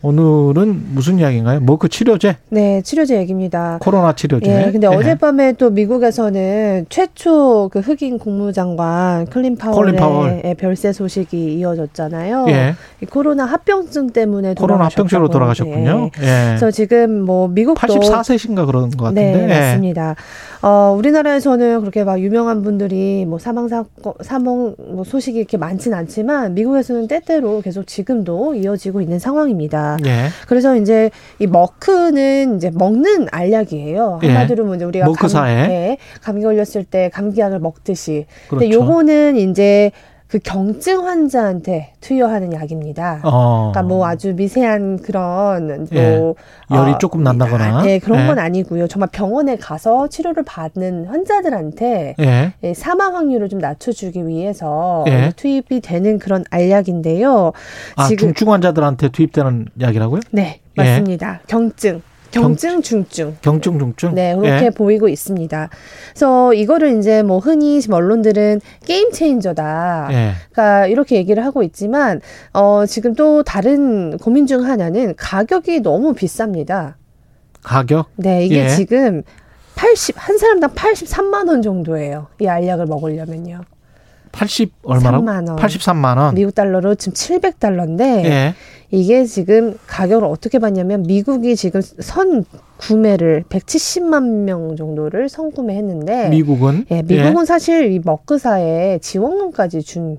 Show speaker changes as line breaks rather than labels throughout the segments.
오늘은 무슨 이야기인가요? 뭐그 치료제?
네, 치료제 얘기입니다.
코로나 치료제.
예, 근데 네. 어젯밤에 또 미국에서는 최초 그 흑인 국무장관 콜린 파월의 파월. 예, 별세 소식이 이어졌잖아요. 예. 이 코로나 합병증 때문에
코로나 합병증으로 돌아가셨군요.
예. 그래서 지금 뭐 미국도
84세신가 그런 것 같은데.
네, 맞습니다. 어, 우리나라에서는 그렇게 막 유명한 분들이 뭐 사망 사건 사망 뭐 소식이 이렇게 많지는 않지만 미국에서는 때때로 계속 지금도 이어지고 있는 상황입니다.
예.
그래서 이제 이 머크는 이제 먹는 알약이에요. 예. 한마디로 뭐 이제 우리가
머크사에
감, 예, 감기 걸렸을 때 감기약을 먹듯이. 그렇죠. 근데 요거는 이제 그 경증 환자한테 투여하는 약입니다. 어. 그러니까 뭐 아주 미세한 그런 뭐 예.
열이 어, 조금 난다거나
네 그런 예. 건 아니고요. 정말 병원에 가서 치료를 받는 환자들한테 예. 예 사망 확률을 좀 낮춰주기 위해서 예. 투입이 되는 그런 알약인데요.
아 지금 중증 환자들한테 투입되는 약이라고요?
네 맞습니다. 경증. 경증 중증.
경증 중증.
네, 그렇게 예. 보이고 있습니다. 그래서 이거를 이제 뭐 흔히 언론들은 게임 체인저다. 예. 그러니까 이렇게 얘기를 하고 있지만 어 지금 또 다른 고민 중 하나는 가격이 너무 비쌉니다.
가격?
네, 이게 예. 지금 80, 한 사람당 83만 원 정도예요. 이 알약을 먹으려면요.
80 얼마나? 3만 원. 83만 원.
미국 달러로 지금 700달러인데 예. 이게 지금 가격을 어떻게 봤냐면 미국이 지금 선 구매를 170만 명 정도를 선구매했는데
미국은
예, 미국은 예. 사실 이 먹그사에 지원금까지 준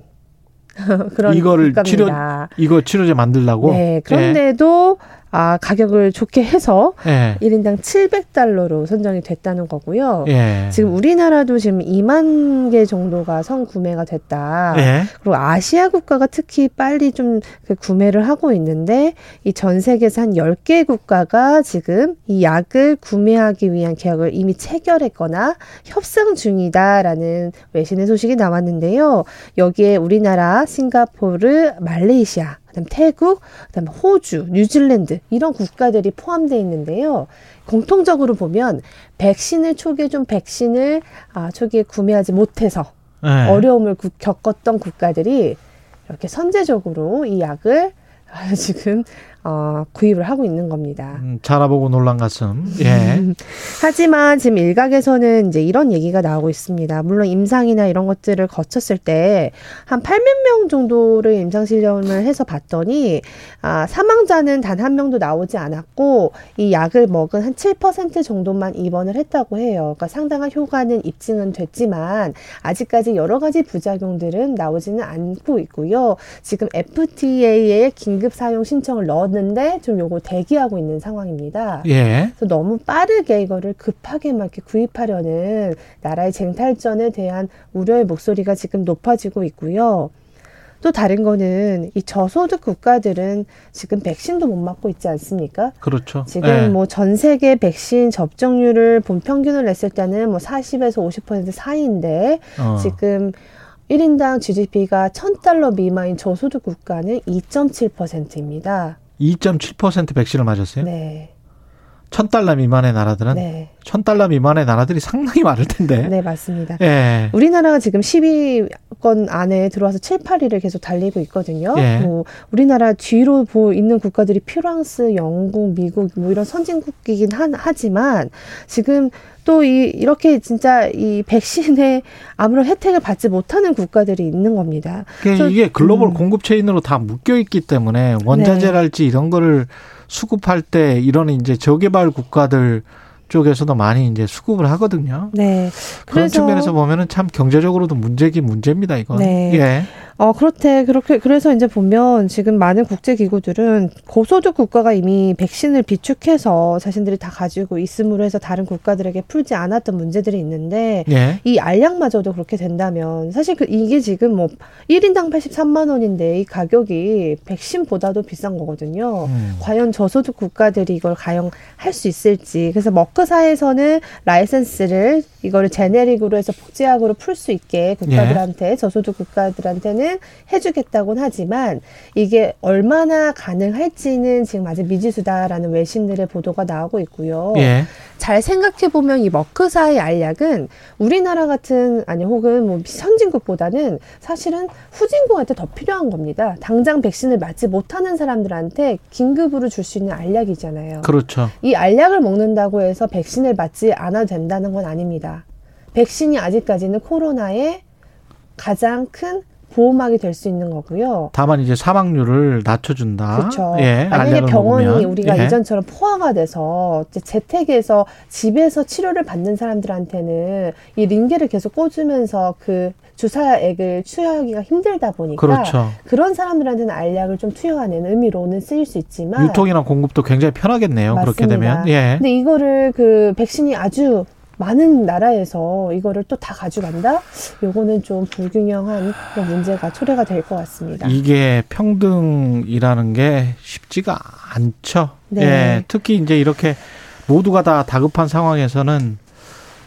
그런
이거를 국가입니다. 치료 이거 치료제 만들라고
네 그런데도 예. 아, 가격을 좋게 해서 예. 1인당 700달러로 선정이 됐다는 거고요. 예. 지금 우리나라도 지금 2만 개 정도가 선 구매가 됐다. 예. 그리고 아시아 국가가 특히 빨리 좀 그 구매를 하고 있는데 이 전 세계에서 한 10개 국가가 지금 이 약을 구매하기 위한 계약을 이미 체결했거나 협상 중이다라는 외신의 소식이 나왔는데요. 여기에 우리나라, 싱가포르, 말레이시아 그다음 태국, 그다음 호주, 뉴질랜드 이런 국가들이 포함되어 있는데요. 공통적으로 보면 백신을 초기에 좀 백신을 아, 초기에 구매하지 못해서 네. 어려움을 구, 겪었던 국가들이 이렇게 선제적으로 이 약을 지금 어, 구입을 하고 있는 겁니다.
음, 자라보고 놀란 가슴. 예.
하지만 지금 일각에서는 이제 이런 얘기가 나오고 있습니다. 물론 임상이나 이런 것들을 거쳤을 때 한 8만 명 정도를 임상 실험을 해서 봤더니 아, 사망자는 단 한 명도 나오지 않았고 이 약을 먹은 한 7% 정도만 입원을 했다고 해요. 그러니까 상당한 효과는 입증은 됐지만 아직까지 여러 가지 부작용들은 나오지는 않고 있고요. 지금 FTA에 긴급 사용 신청을 넣어 넣었는데 좀 요거 대기하고 있는 상황입니다.
예.
그래서 너무 빠르게 이거를 급하게 막 이렇게 구입하려는 나라의 쟁탈전에 대한 우려의 목소리가 지금 높아지고 있고요. 또 다른 거는 이 저소득 국가들은 지금 백신도 못 맞고 있지 않습니까?
그렇죠.
지금 네. 뭐전 세계 백신 접종률을 본 평균을 냈을 때는 뭐 40에서 50% 사이인데 어. 지금 1인당 GDP가 1000달러 미만인 저소득 국가는 2.7%입니다.
2.7% 백신을 맞았어요?
네.
1000달러 미만의 나라들은 네. 1000달러 미만의 나라들이 상당히 많을 텐데.
네, 맞습니다. 예. 우리나라가 지금 10위권 안에 들어와서 7, 8위를 계속 달리고 있거든요. 예. 뭐 우리나라 뒤로 보 있는 국가들이 프랑스, 영국, 미국 뭐 이런 선진국이긴 한, 하지만 지금 또 이 이렇게 진짜 이 백신에 아무런 혜택을 받지 못하는 국가들이 있는 겁니다.
그러니까 이게 글로벌 음. 공급 체인으로 다 묶여 있기 때문에 원자재랄지 네. 이런 거를 수급할 때 이런 이제 저개발 국가들 쪽에서도 많이 이제 수급을 하거든요.
네.
그런 측면에서 보면은 참 경제적으로도 문제긴 문제입니다, 이건.
네. 예. 어, 그렇대. 그렇게, 그래서 이제 보면 지금 많은 국제기구들은 고소득 국가가 이미 백신을 비축해서 자신들이 다 가지고 있음으로 해서 다른 국가들에게 풀지 않았던 문제들이 있는데 예. 이 알약마저도 그렇게 된다면 사실 그 이게 지금 뭐 1인당 83만 원인데 이 가격이 백신보다도 비싼 거거든요. 음. 과연 저소득 국가들이 이걸 가용할 수 있을지. 그래서 머크사에서는 라이센스를 이거를 제네릭으로 해서 복제약으로 풀 수 있게 국가들한테 예. 저소득 국가들한테는 해주겠다고는 하지만 이게 얼마나 가능할지는 지금 아직 미지수다라는 외신들의 보도가 나오고 있고요. 예. 잘 생각해 보면 이 머크사의 알약은 우리나라 같은 아니 혹은 뭐 선진국보다는 사실은 후진국한테 더 필요한 겁니다. 당장 백신을 맞지 못하는 사람들한테 긴급으로 줄 수 있는 알약이잖아요.
그렇죠.
이 알약을 먹는다고 해서 백신을 맞지 않아도 된다는 건 아닙니다. 백신이 아직까지는 코로나의 가장 큰 보호막이 될 수 있는 거고요.
다만 이제 사망률을 낮춰준다.
그렇죠. 예, 만약에 병원이 먹으면. 우리가 예. 이전처럼 포화가 돼서 재택에서 집에서 치료를 받는 사람들한테는 이 링게를 계속 꽂으면서 그 주사액을 투여하기가 힘들다 보니까 그렇죠. 그런 사람들한테는 알약을 좀 투여하는 의미로는 쓰일 수 있지만
유통이나 공급도 굉장히 편하겠네요. 맞습니다. 그렇게 되면.
예. 근데 이거를 그 백신이 아주 많은 나라에서 이거를 또 다 가져간다? 요거는 좀 불균형한 문제가 초래가 될 것 같습니다.
이게 평등이라는 게 쉽지가 않죠. 네. 예, 특히 이제 이렇게 모두가 다 다급한 상황에서는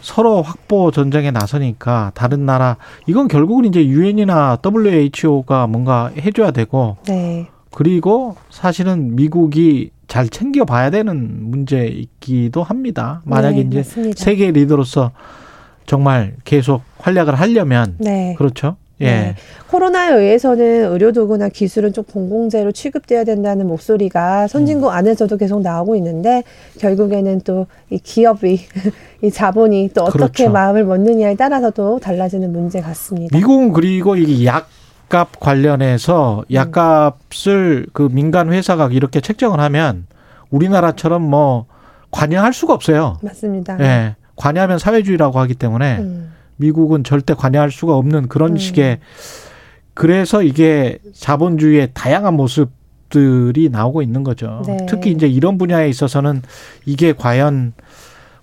서로 확보 전쟁에 나서니까 다른 나라 이건 결국은 이제 유엔이나 WHO가 뭔가 해줘야 되고 네. 그리고 사실은 미국이 잘 챙겨봐야 되는 문제이기도 합니다. 만약에 네, 이제 맞습니다. 세계 리더로서 정말 계속 활약을 하려면 네. 그렇죠. 예. 네.
코로나에 의해서는 의료도구나 기술은 좀 공공재로 취급돼야 된다는 목소리가 선진국 음. 안에서도 계속 나오고 있는데 결국에는 또 이 기업이 이 자본이 또 어떻게 그렇죠. 마음을 먹느냐에 따라서도 달라지는 문제 같습니다.
미국은 그리고 이게 약 약값 관련해서 음. 약값을 그 민간 회사가 이렇게 책정을 하면 우리나라처럼 뭐 관여할 수가 없어요.
맞습니다.
예. 관여하면 사회주의라고 하기 때문에 음. 미국은 절대 관여할 수가 없는 그런 음. 식의 그래서 이게 자본주의의 다양한 모습들이 나오고 있는 거죠. 네. 특히 이제 이런 분야에 있어서는 이게 과연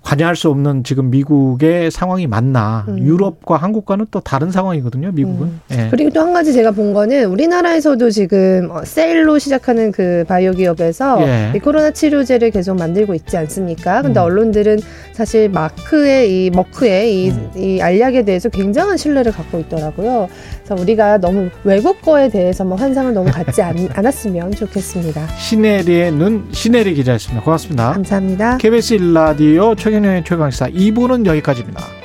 관여할 수 없는 지금 미국의 상황이 맞나. 음. 유럽과 한국과는 또 다른 상황이거든요, 미국은. 음.
예. 그리고 또 한 가지 제가 본 거는 우리나라에서도 지금 어, 셀로 시작하는 그 바이오 기업에서 예. 이 코로나 치료제를 계속 만들고 있지 않습니까? 근데 음. 언론들은 사실 마크의 이 머크의 이, 음. 이 알약에 대해서 굉장한 신뢰를 갖고 있더라고요. 그래서 우리가 너무 외국 거에 대해서 뭐 환상을 너무 갖지 않, 않았으면 좋겠습니다.
시네리의 눈, 시네리 기자였습니다. 고맙습니다.
감사합니다.
KBS 일라디오 최경영의 최강시사 2부는 여기까지입니다.